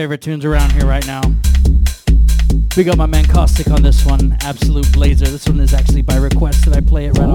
favorite tunes around here right now. We got my man Caustic on this one, Absolute Blazer. This one is actually by request that I play it right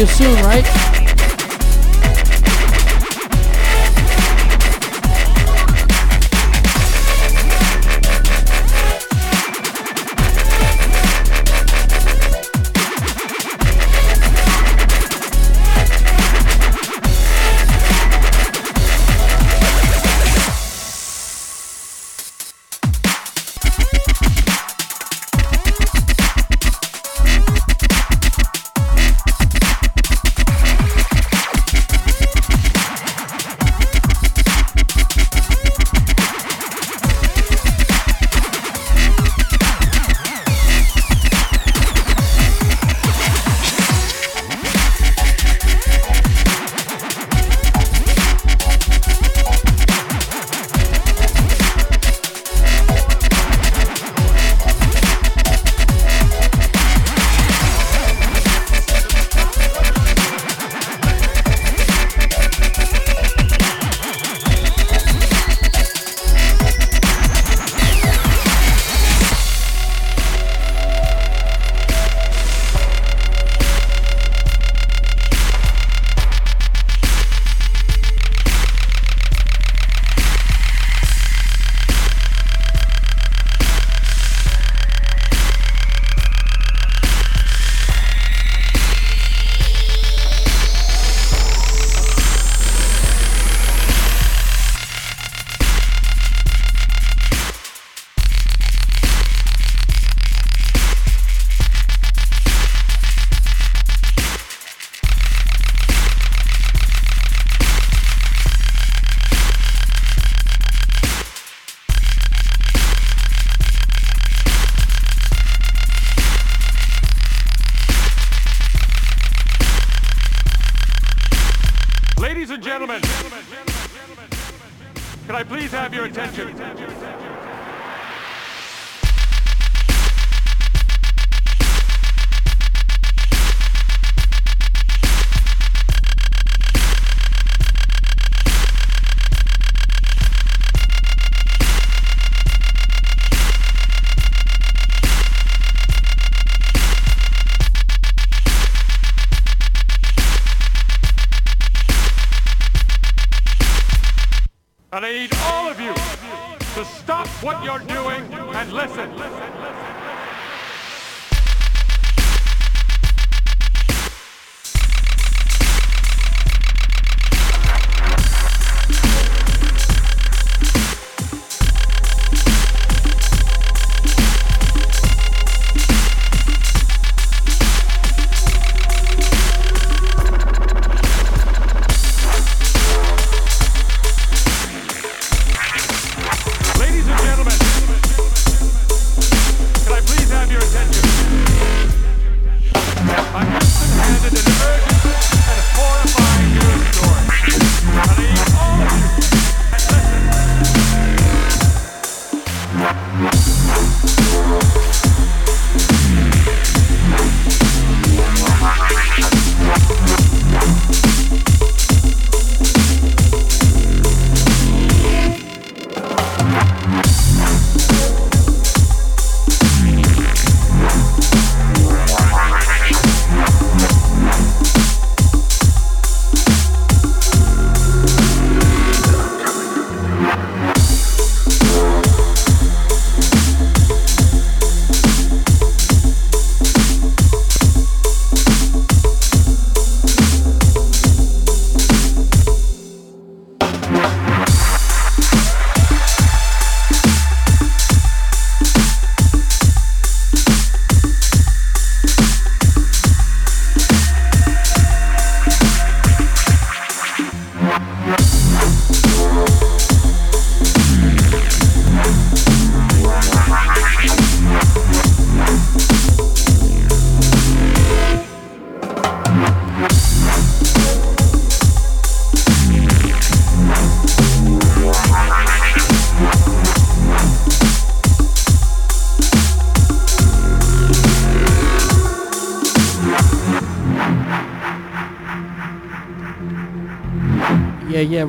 you soon,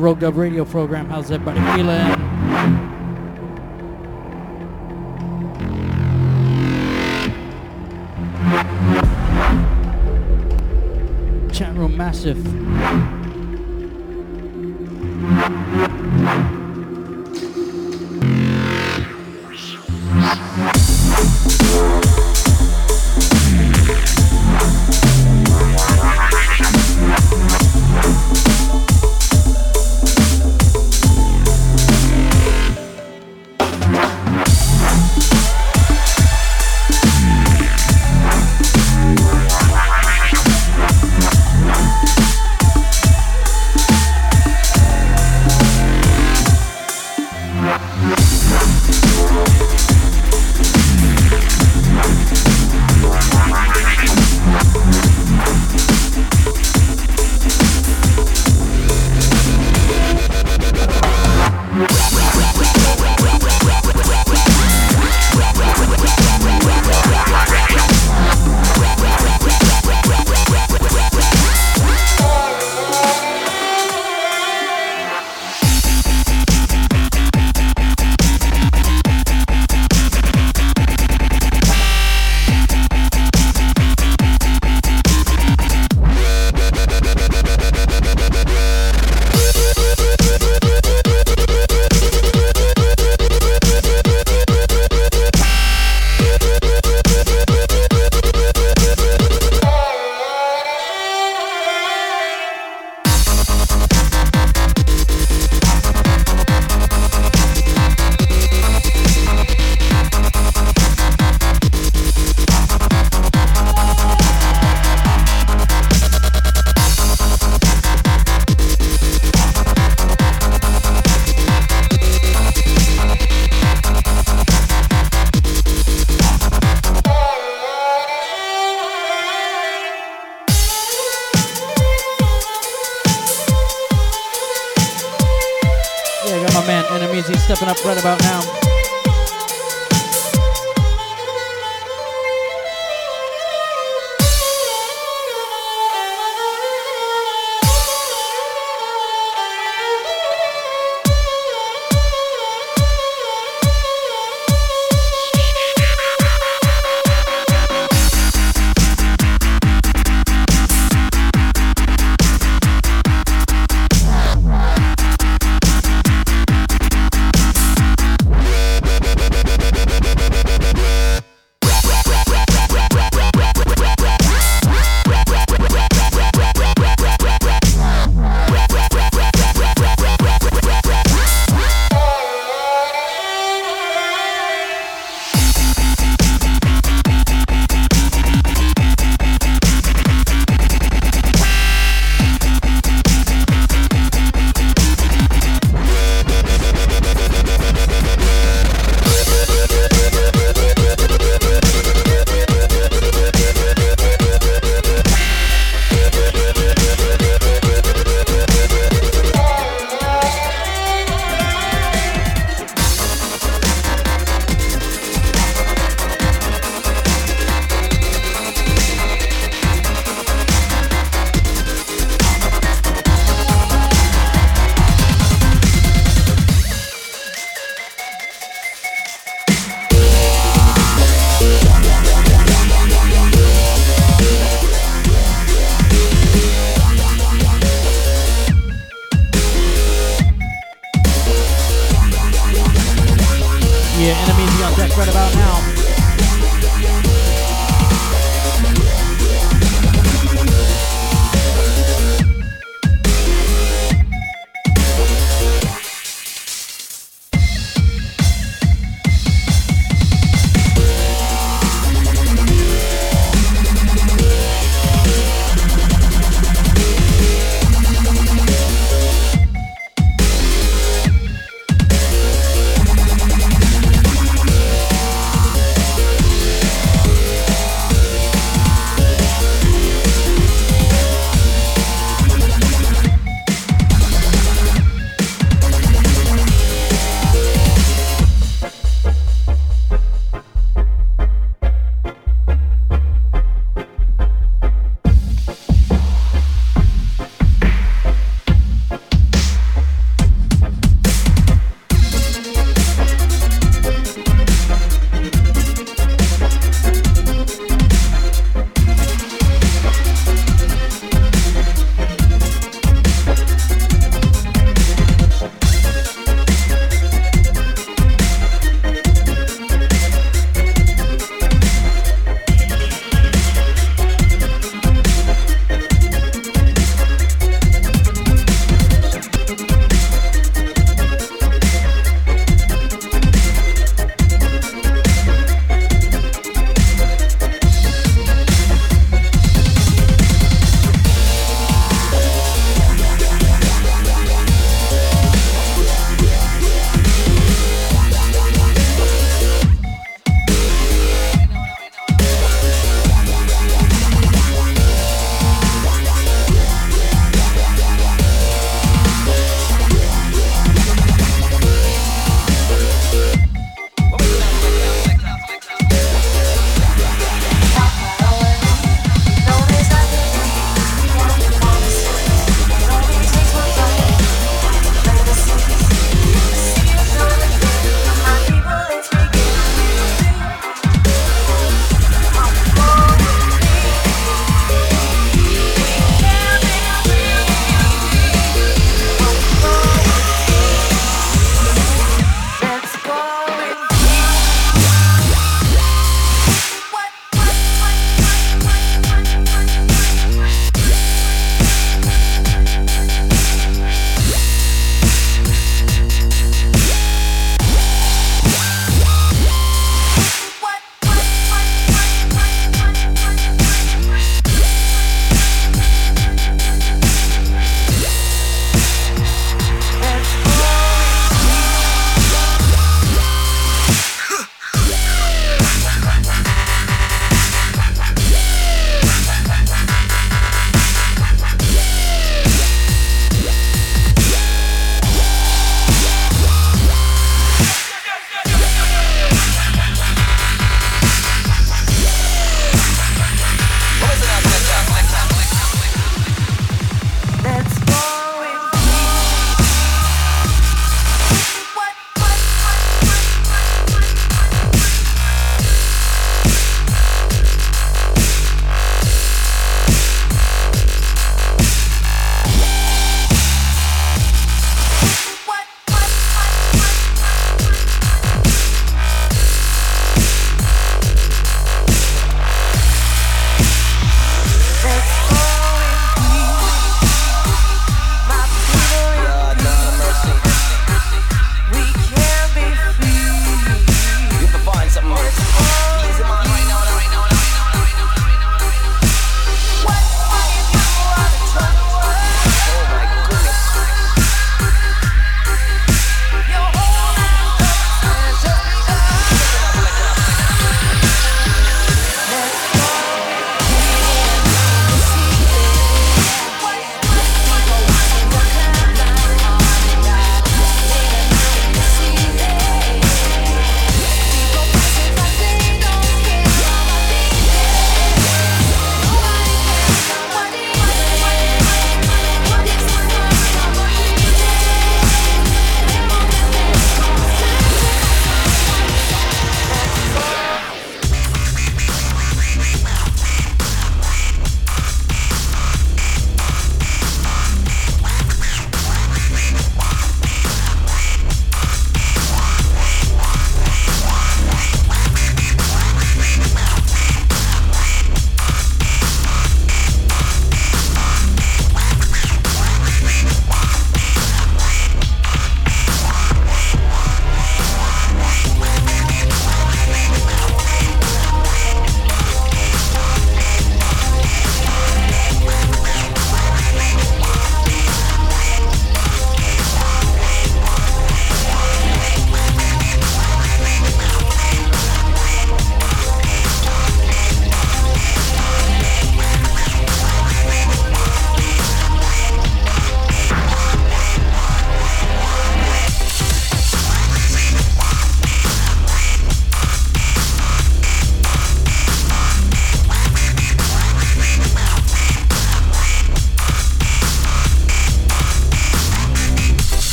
Rogue Dub Radio program. How's everybody feeling? Massive. Right about now.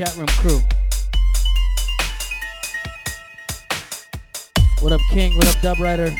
chat room crew. What up, King? What up, Dub Rider?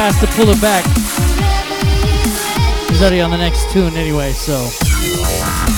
Fast to pull it back. He's already on the next tune anyway, so.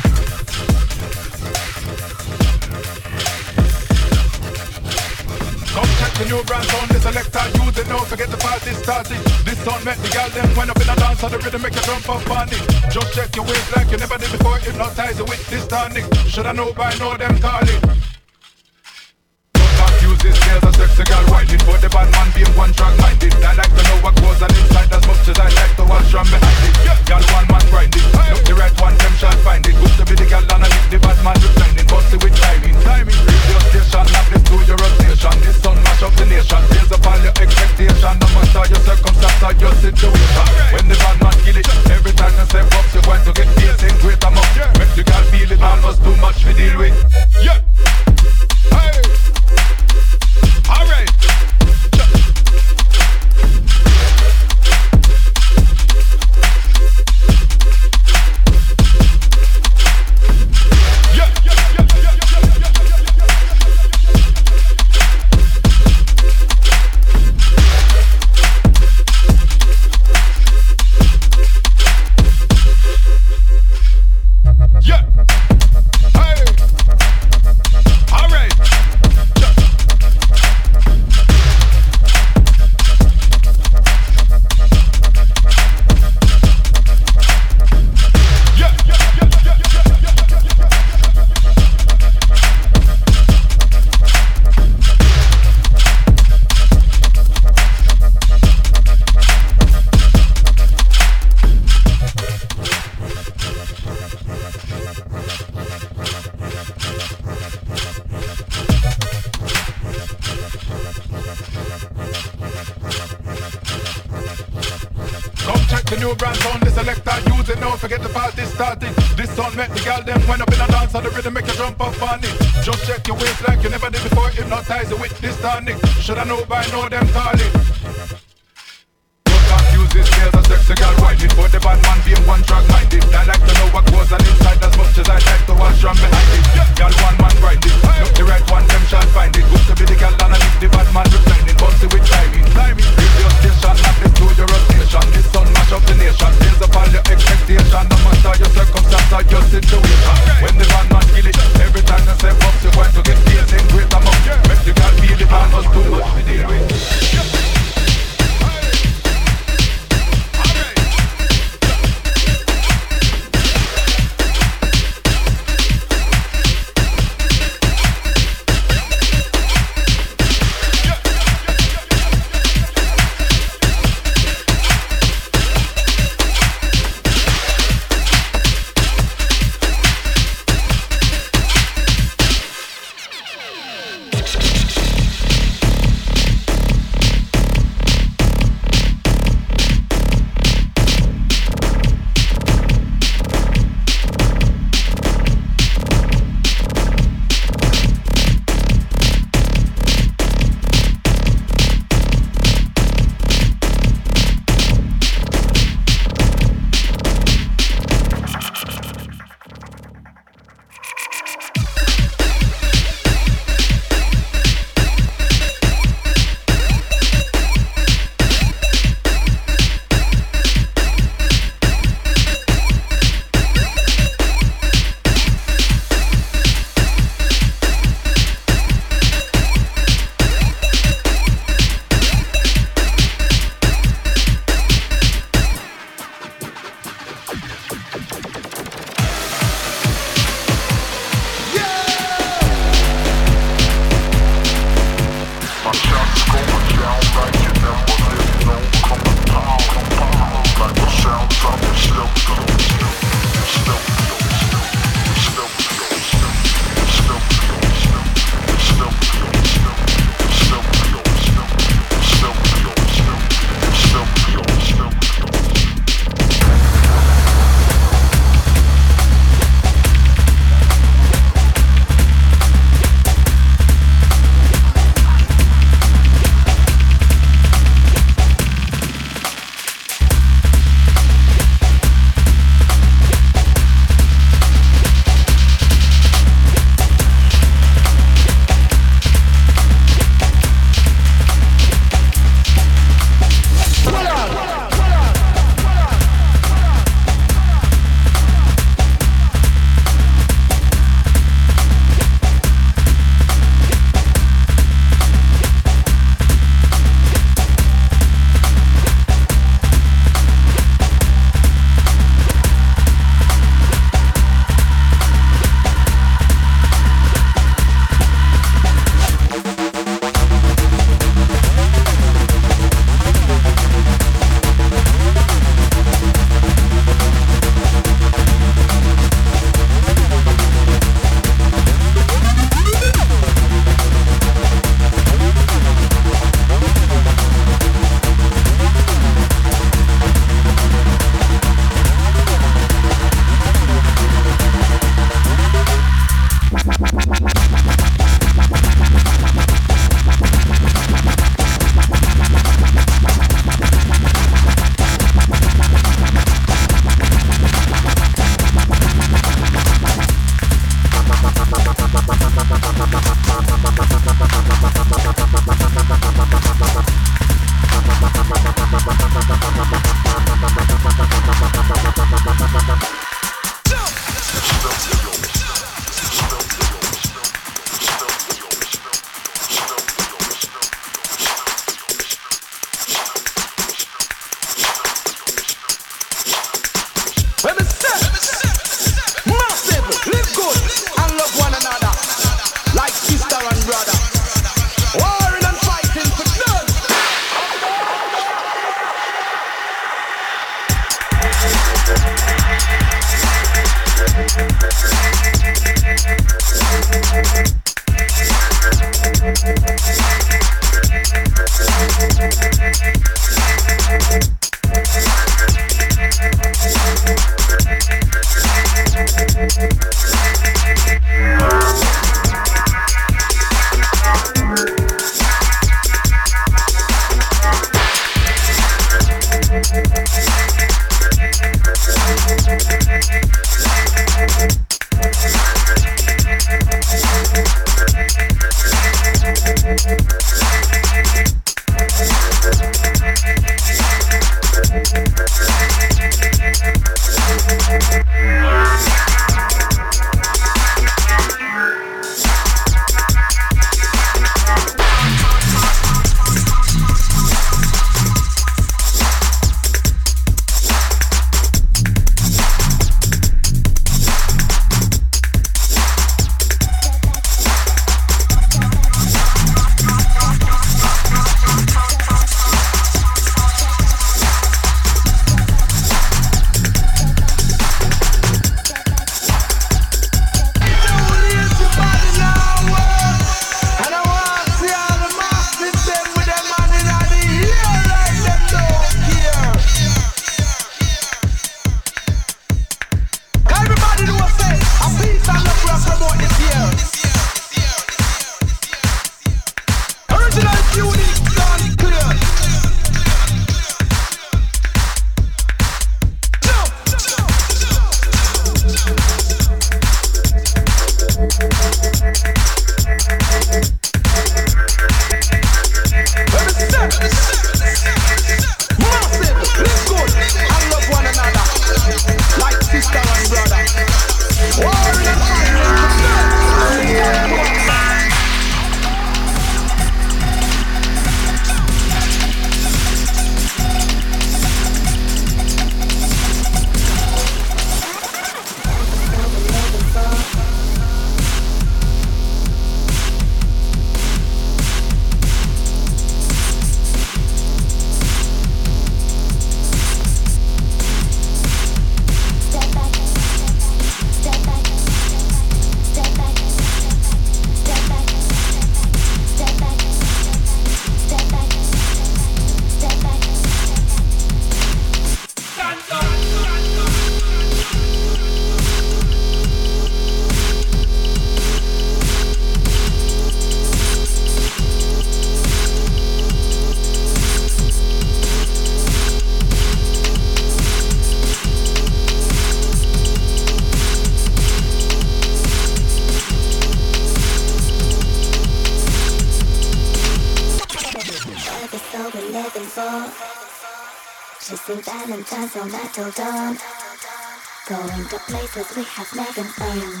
Places we have never been.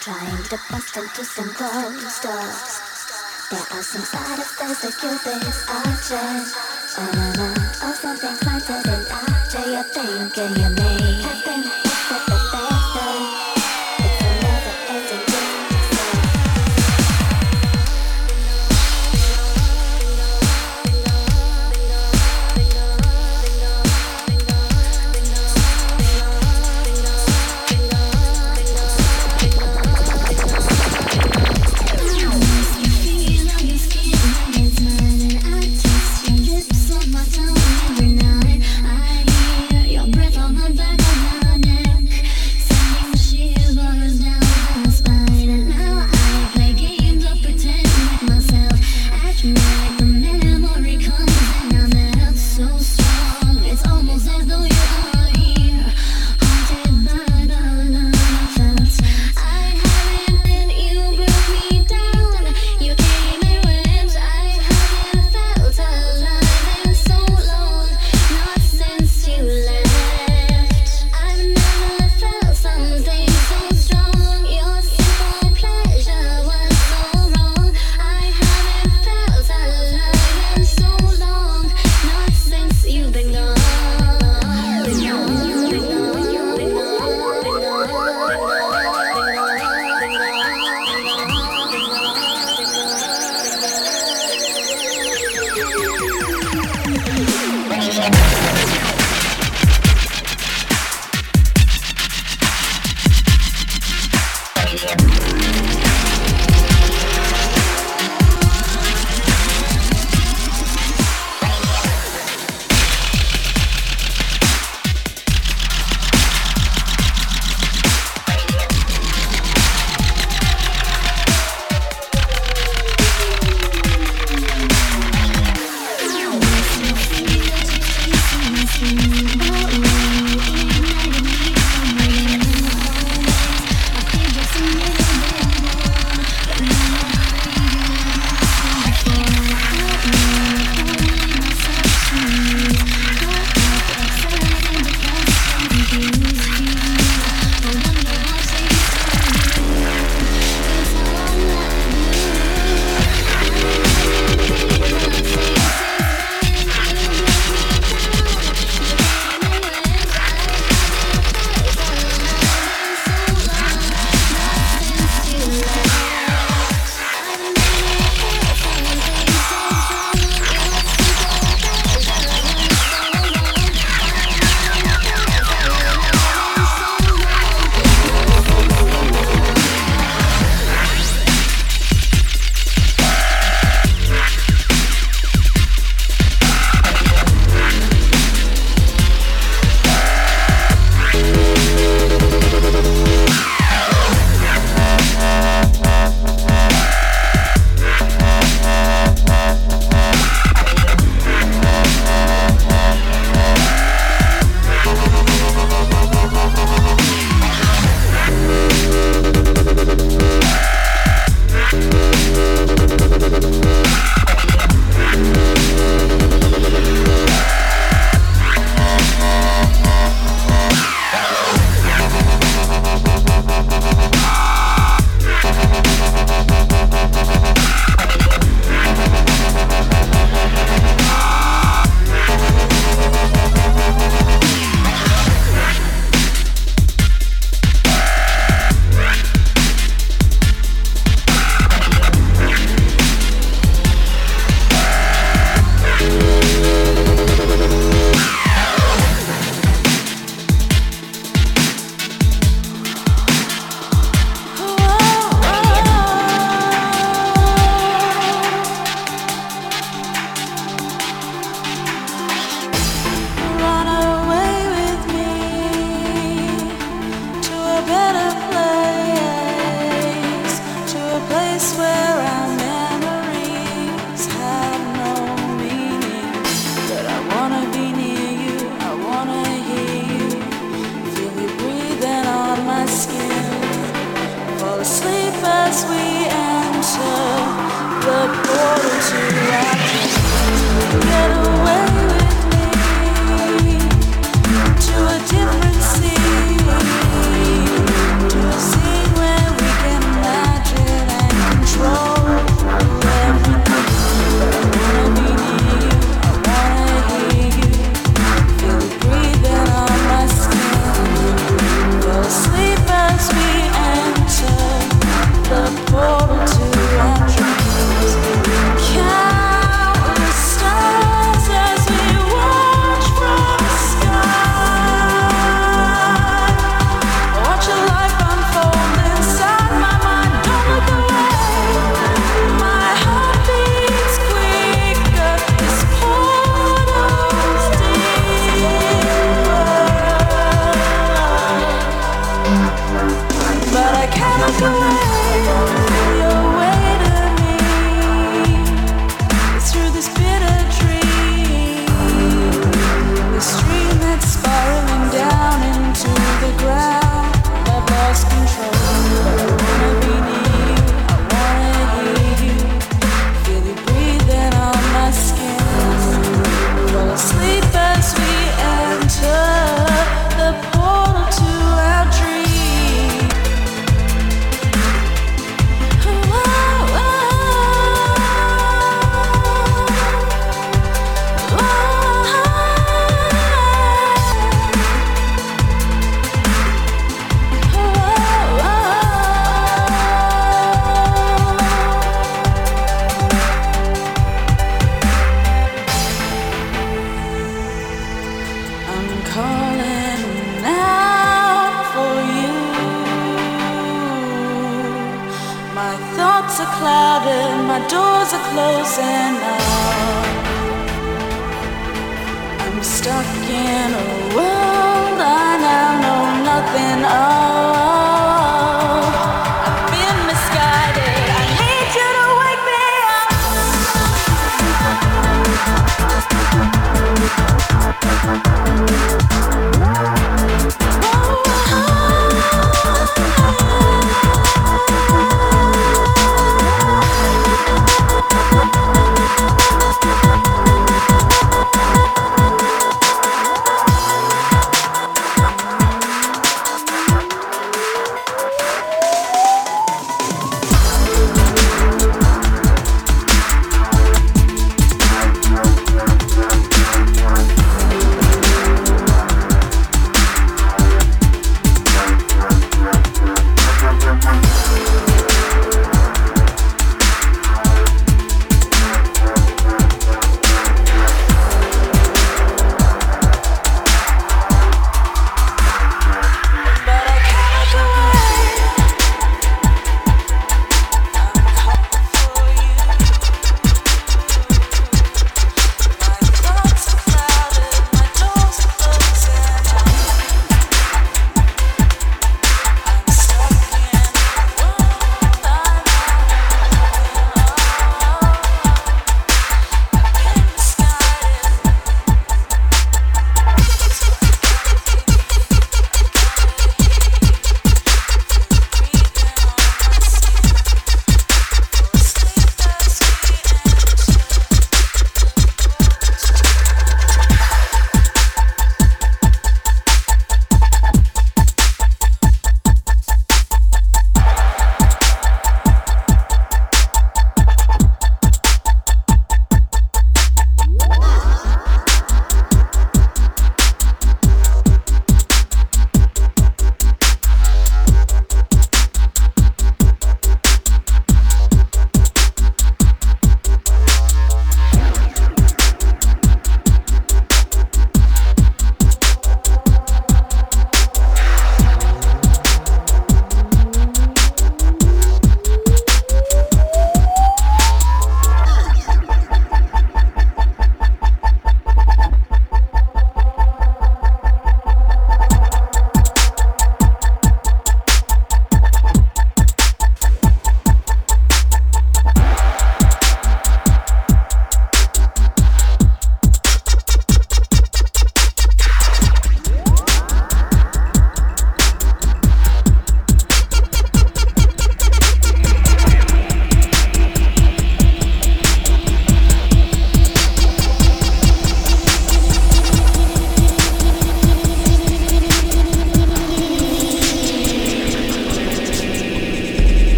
Trying to bust into some closed doors. There are some side effects that Cupid's arches.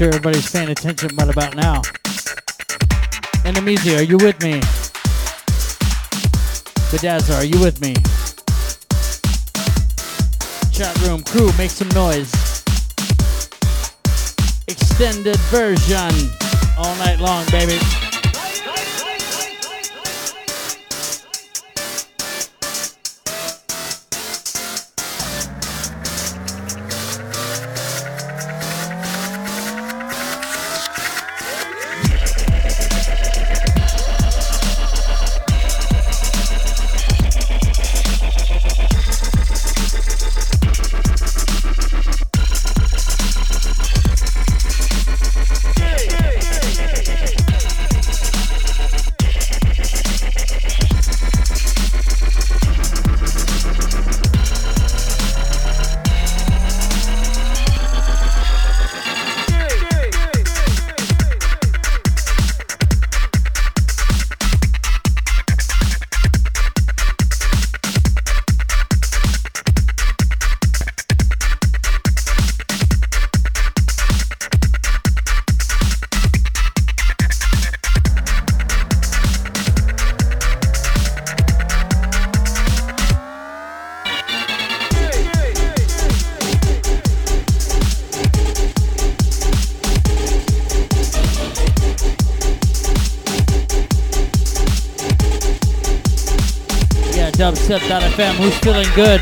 Sure everybody's paying attention right about now. Enemies, are you with me? Bedazzler, are you with me? Chat room crew, make some noise. Extended version all night long, baby. Who's feeling good?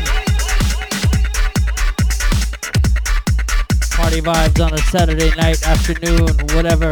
Party vibes on a Saturday night, afternoon, whatever.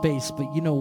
Space, but you know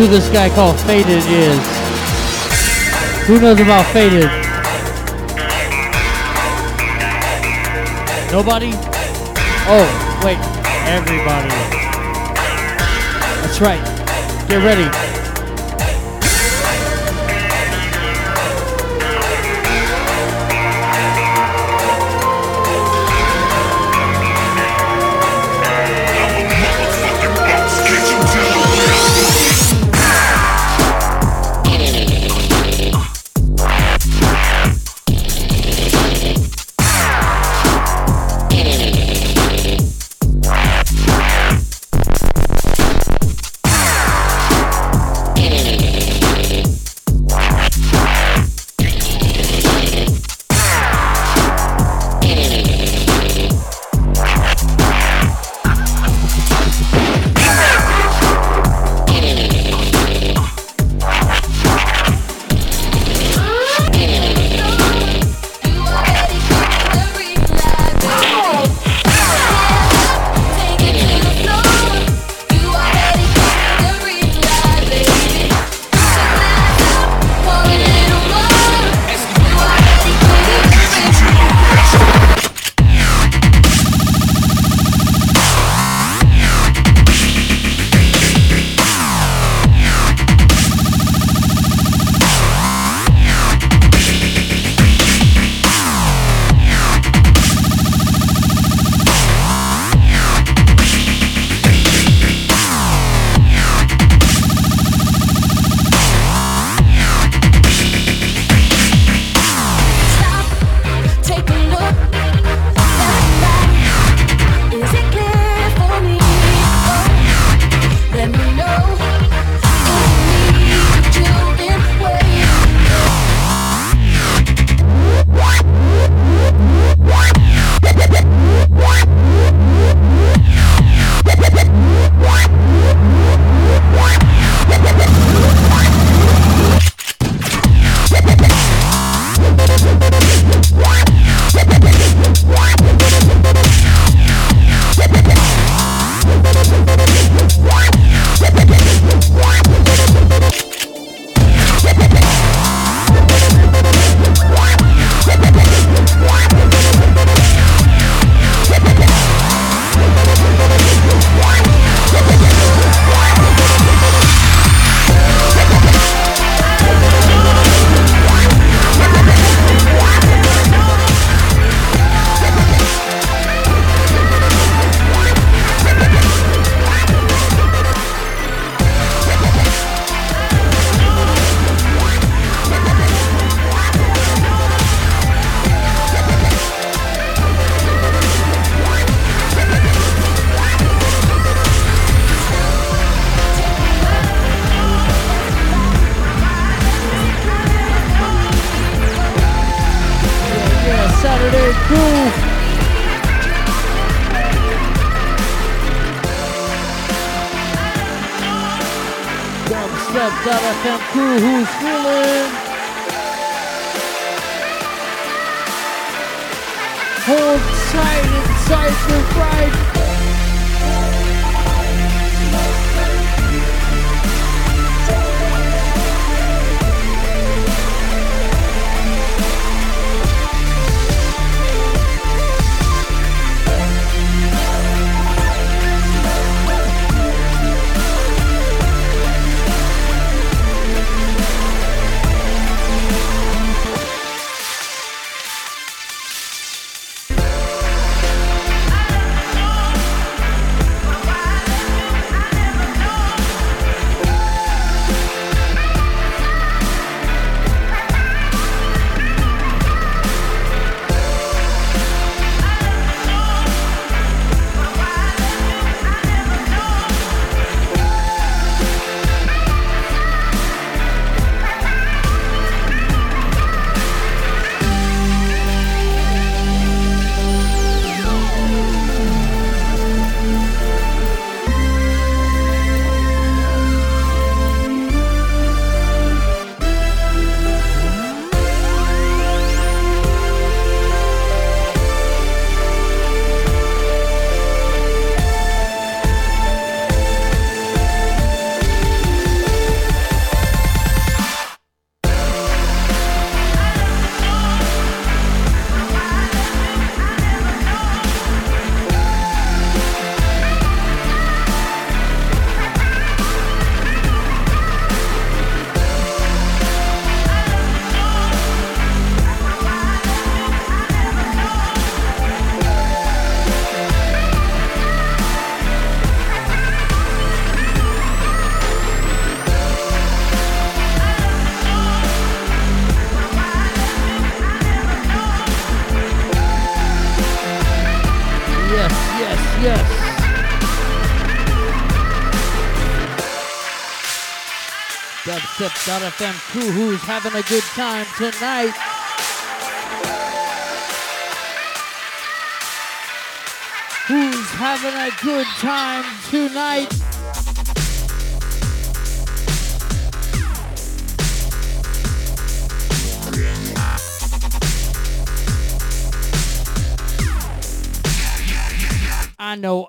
who this guy called Faded is? Who knows about Faded? Nobody? Oh, wait. Everybody. That's right. Get ready. Dubstep.fm crew who's having a good time tonight. Who's having a good time tonight? I know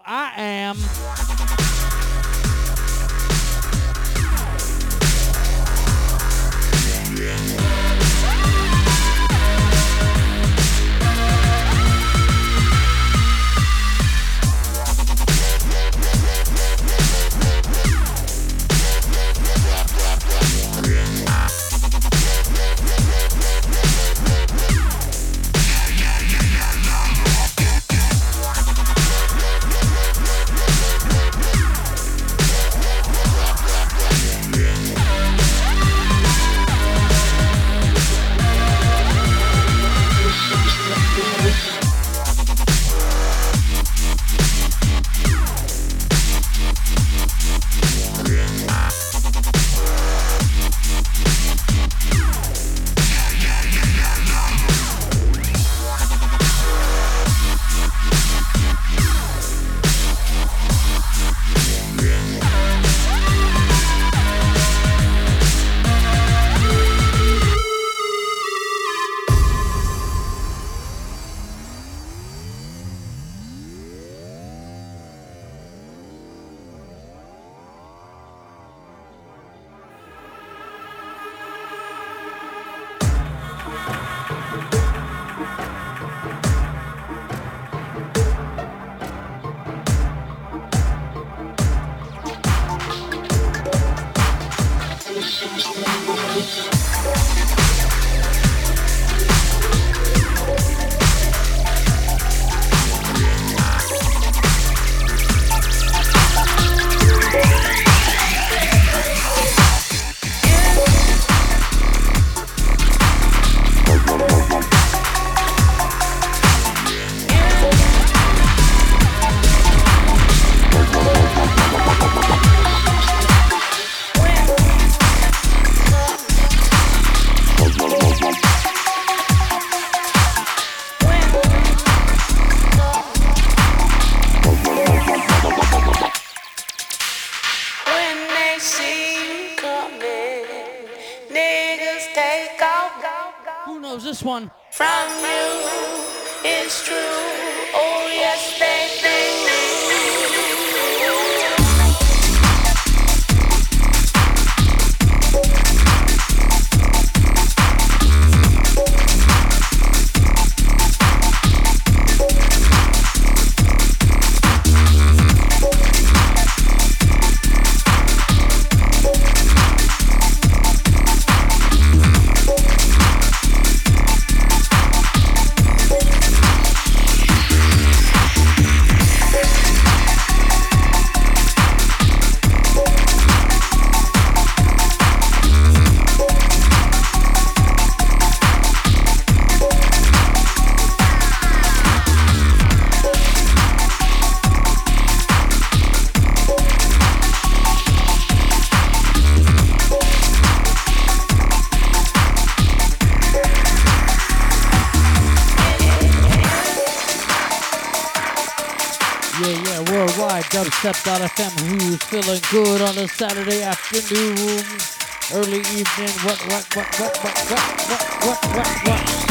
feeling good on a Saturday afternoon, early evening? What, what, what, what, what, what, what, what, what, what?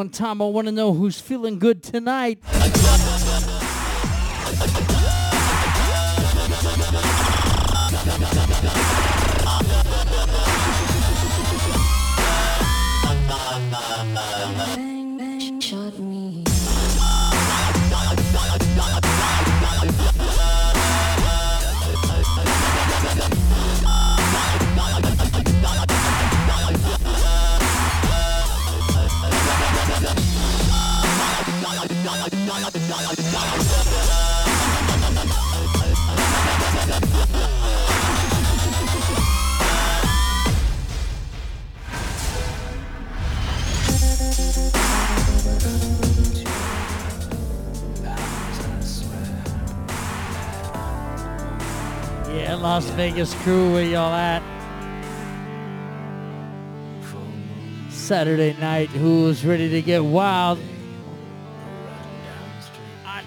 one time. I want to know who's feeling good tonight. Yeah, Las Vegas crew, where y'all at? Saturday night, who's ready to get wild?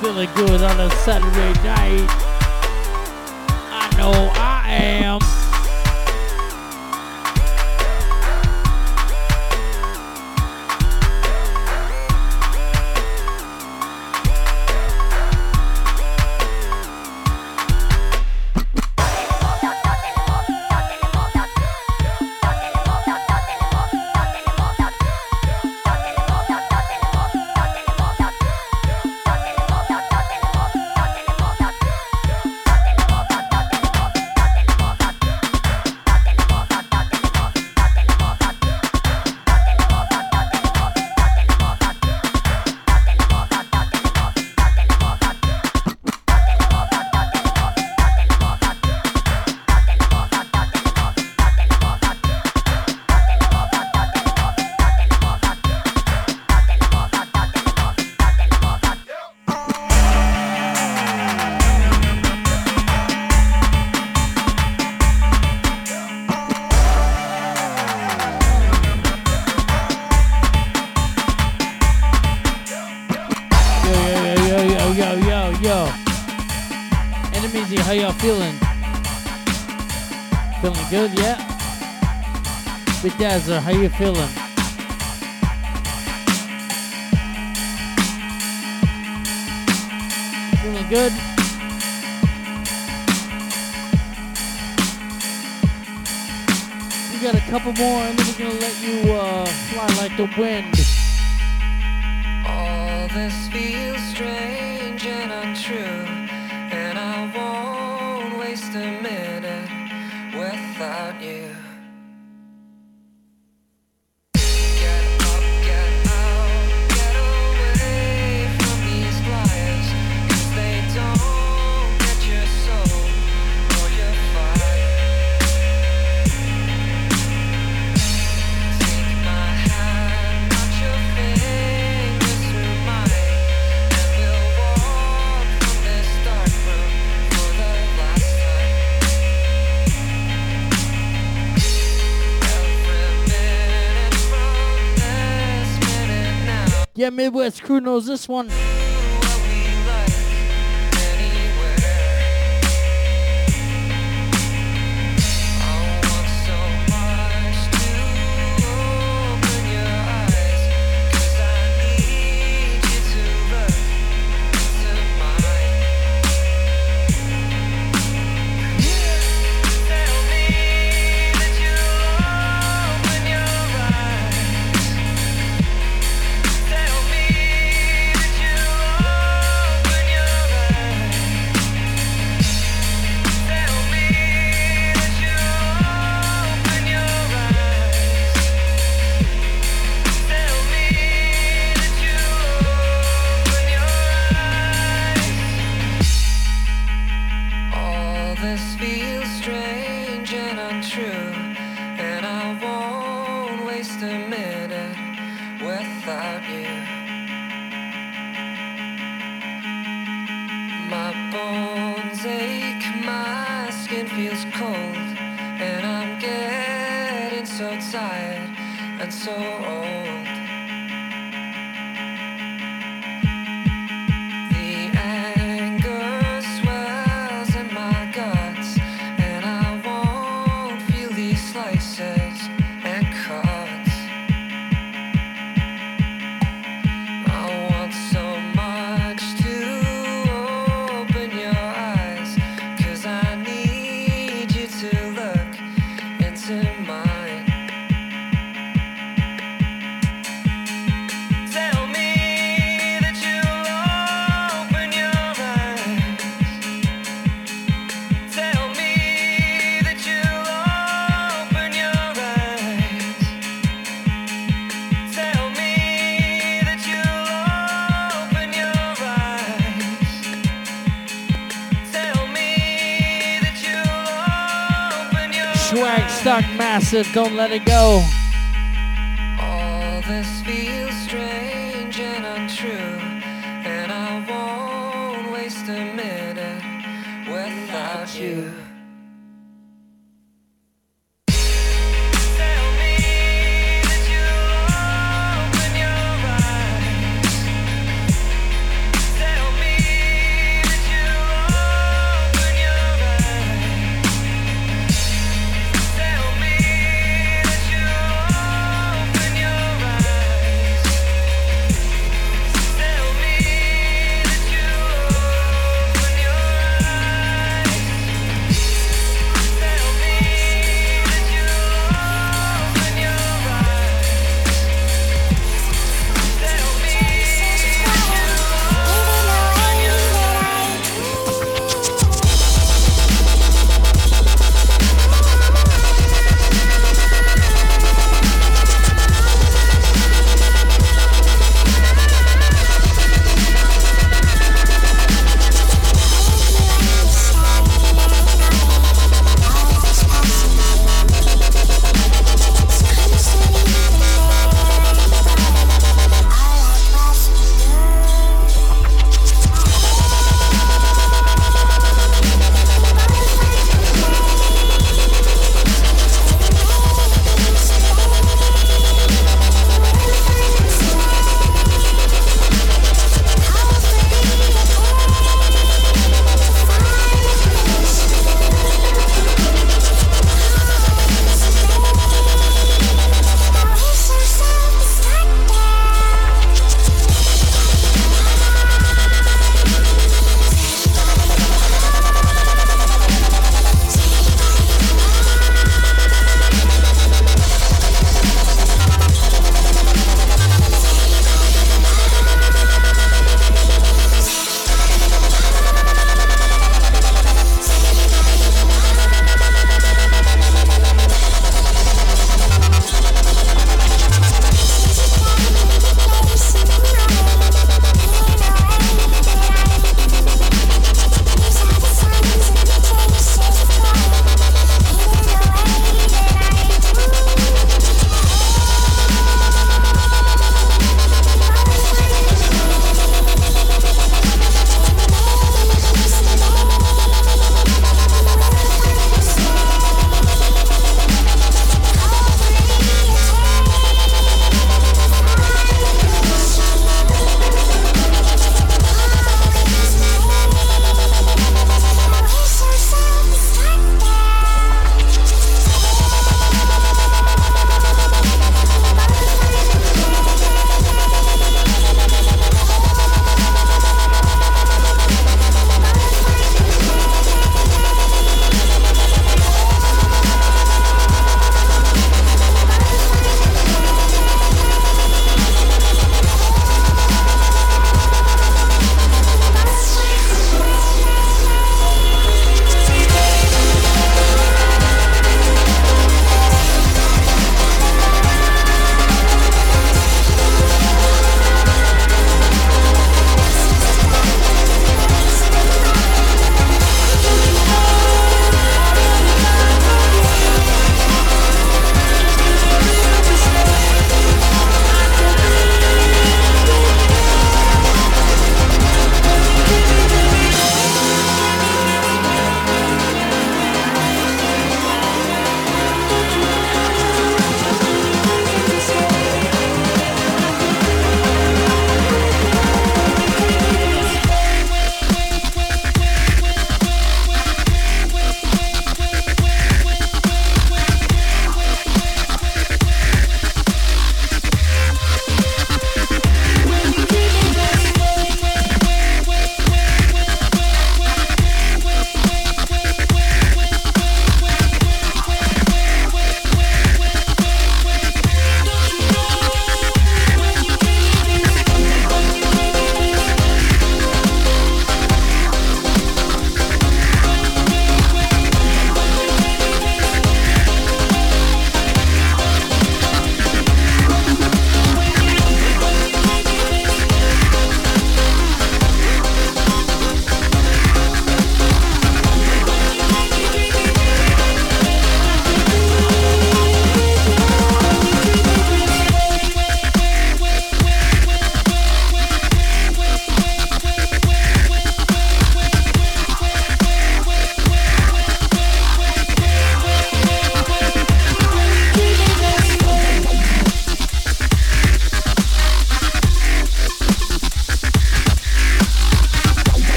feeling good on a Saturday night? How you feeling? Feeling good? We got a couple more and then we're gonna let you uh, fly like the wind. All this feels strange. Midwest crew knows this one. Don't let it go.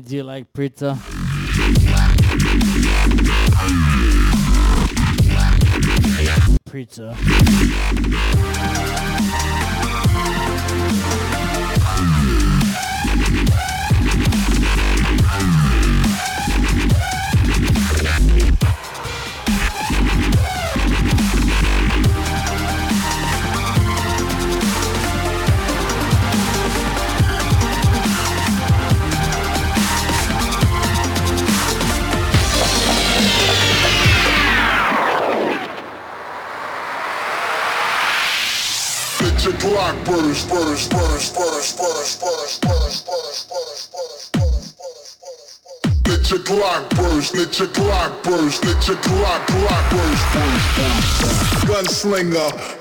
say, do you like pizza? Pizza. let your clock burst, let your clock clock burst, burst, burst, burst. Gunslinger.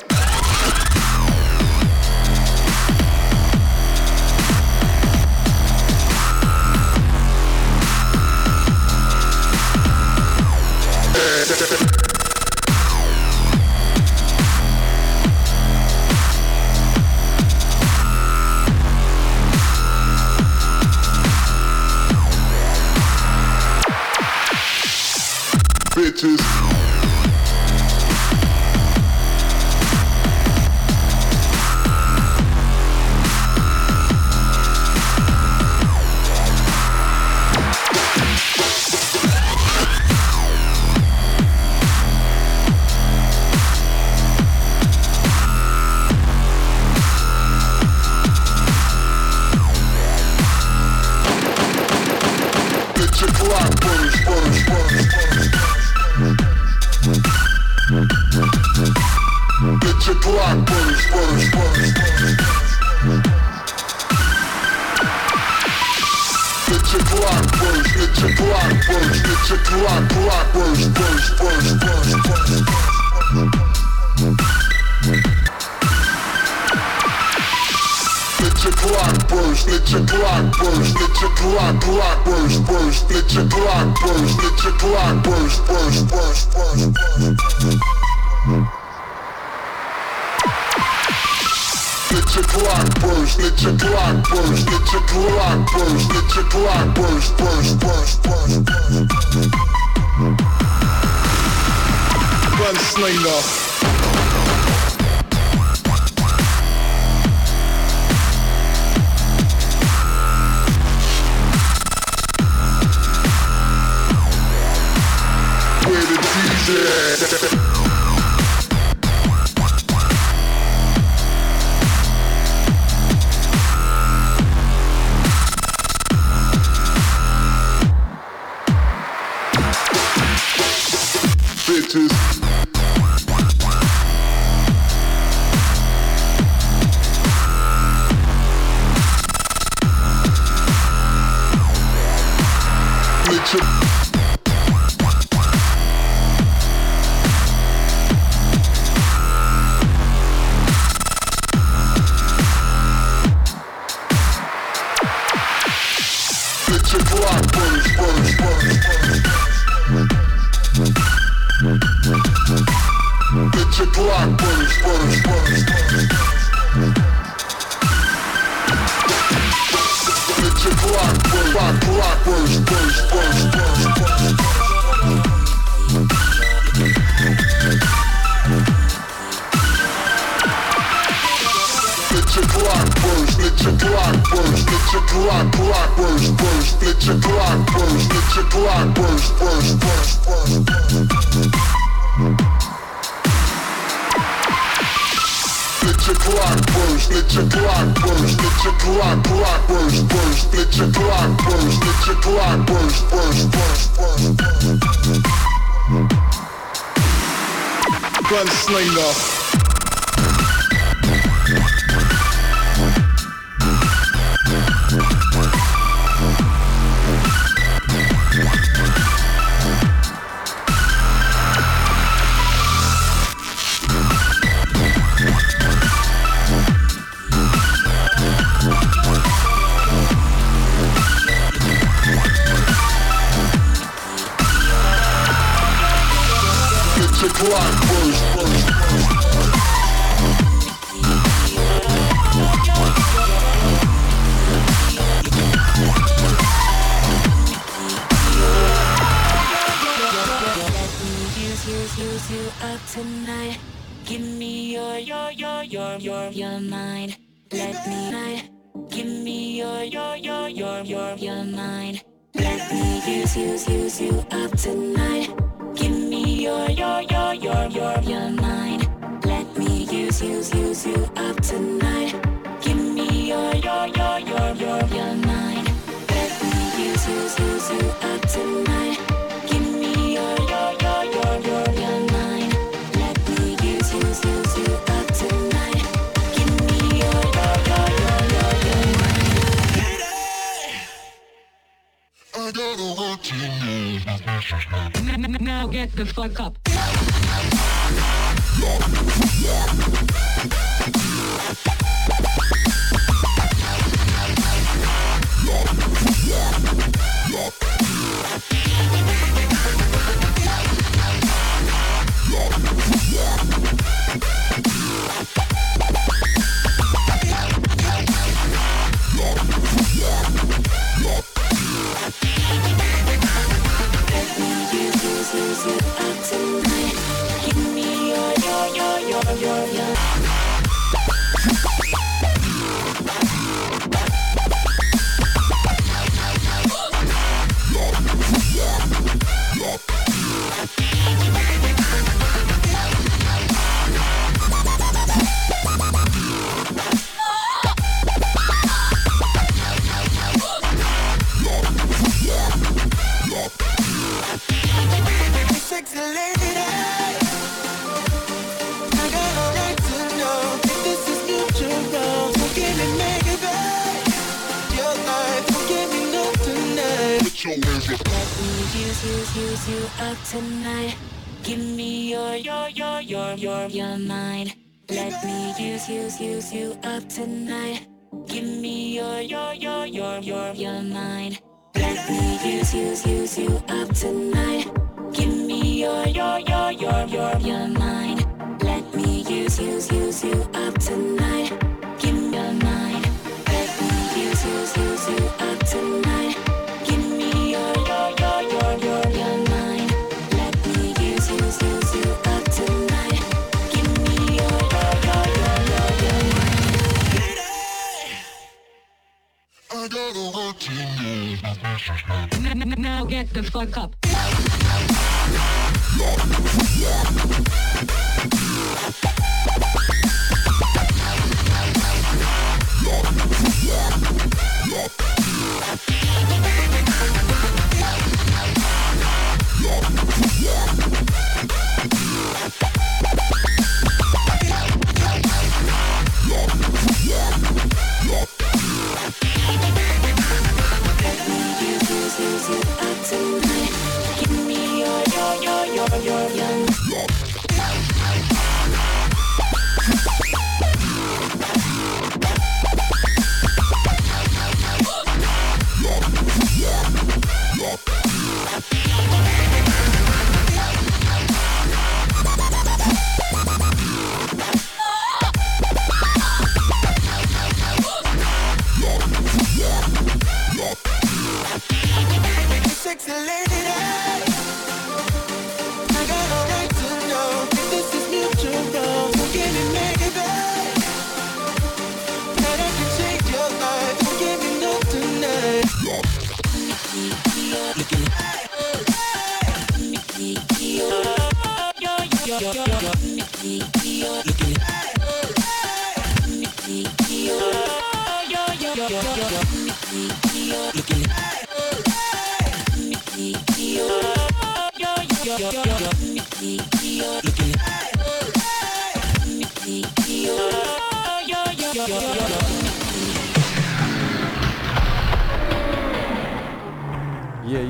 tonight. Give me your, your, your, your, your, your mind. Let me use, use, use you up tonight.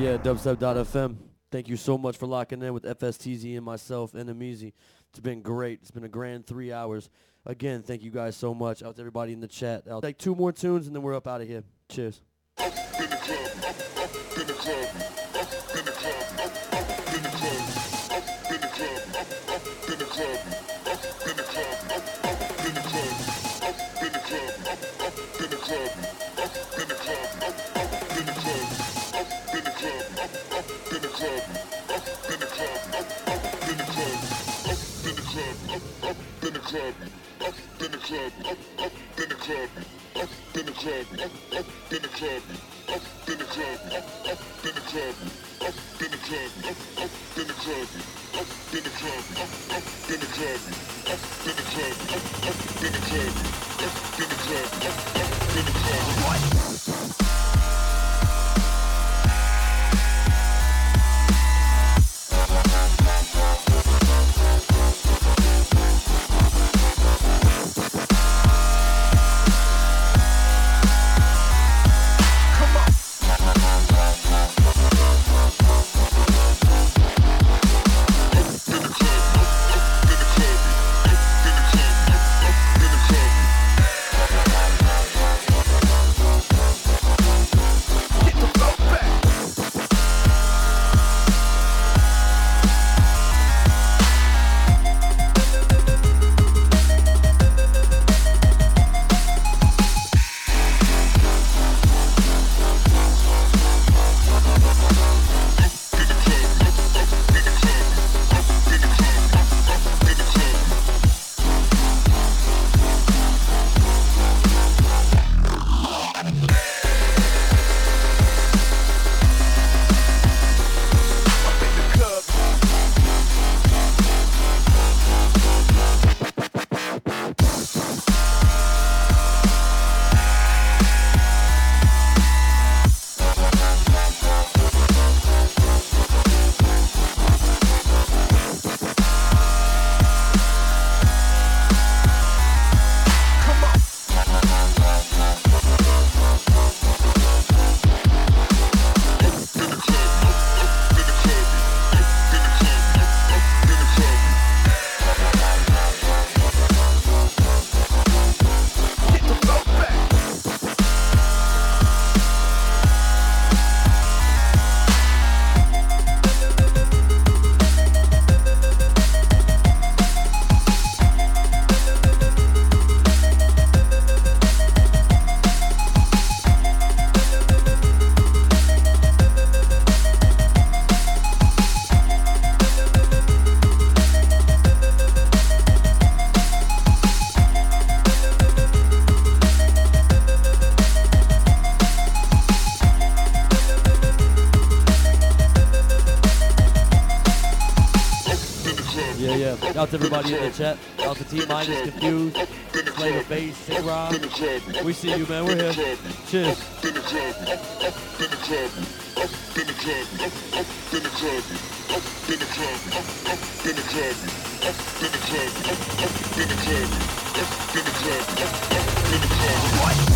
Yeah, dubstep.fm. Thank you so much for locking in with FSTZ and myself and Amizi. It's been great. It's been a grand three hours. Again, thank you guys so much. Out to everybody in the chat. I'll take two more tunes and then we're up out of here. Cheers. Up clubbing. everybody in the chat. Alcateen Mind is confused. Playing the bass. Sick Rob. We see you, man. We're here. Cheers. What?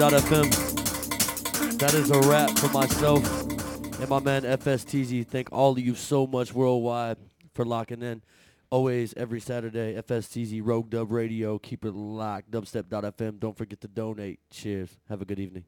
Dubstep.fm. That is a wrap for myself and my man FSTZ. Thank all of you so much worldwide for locking in. Always every Saturday, FSTZ Rogue Dub Radio. Keep it locked. Dubstep.fm. Don't forget to donate. Cheers. Have a good evening.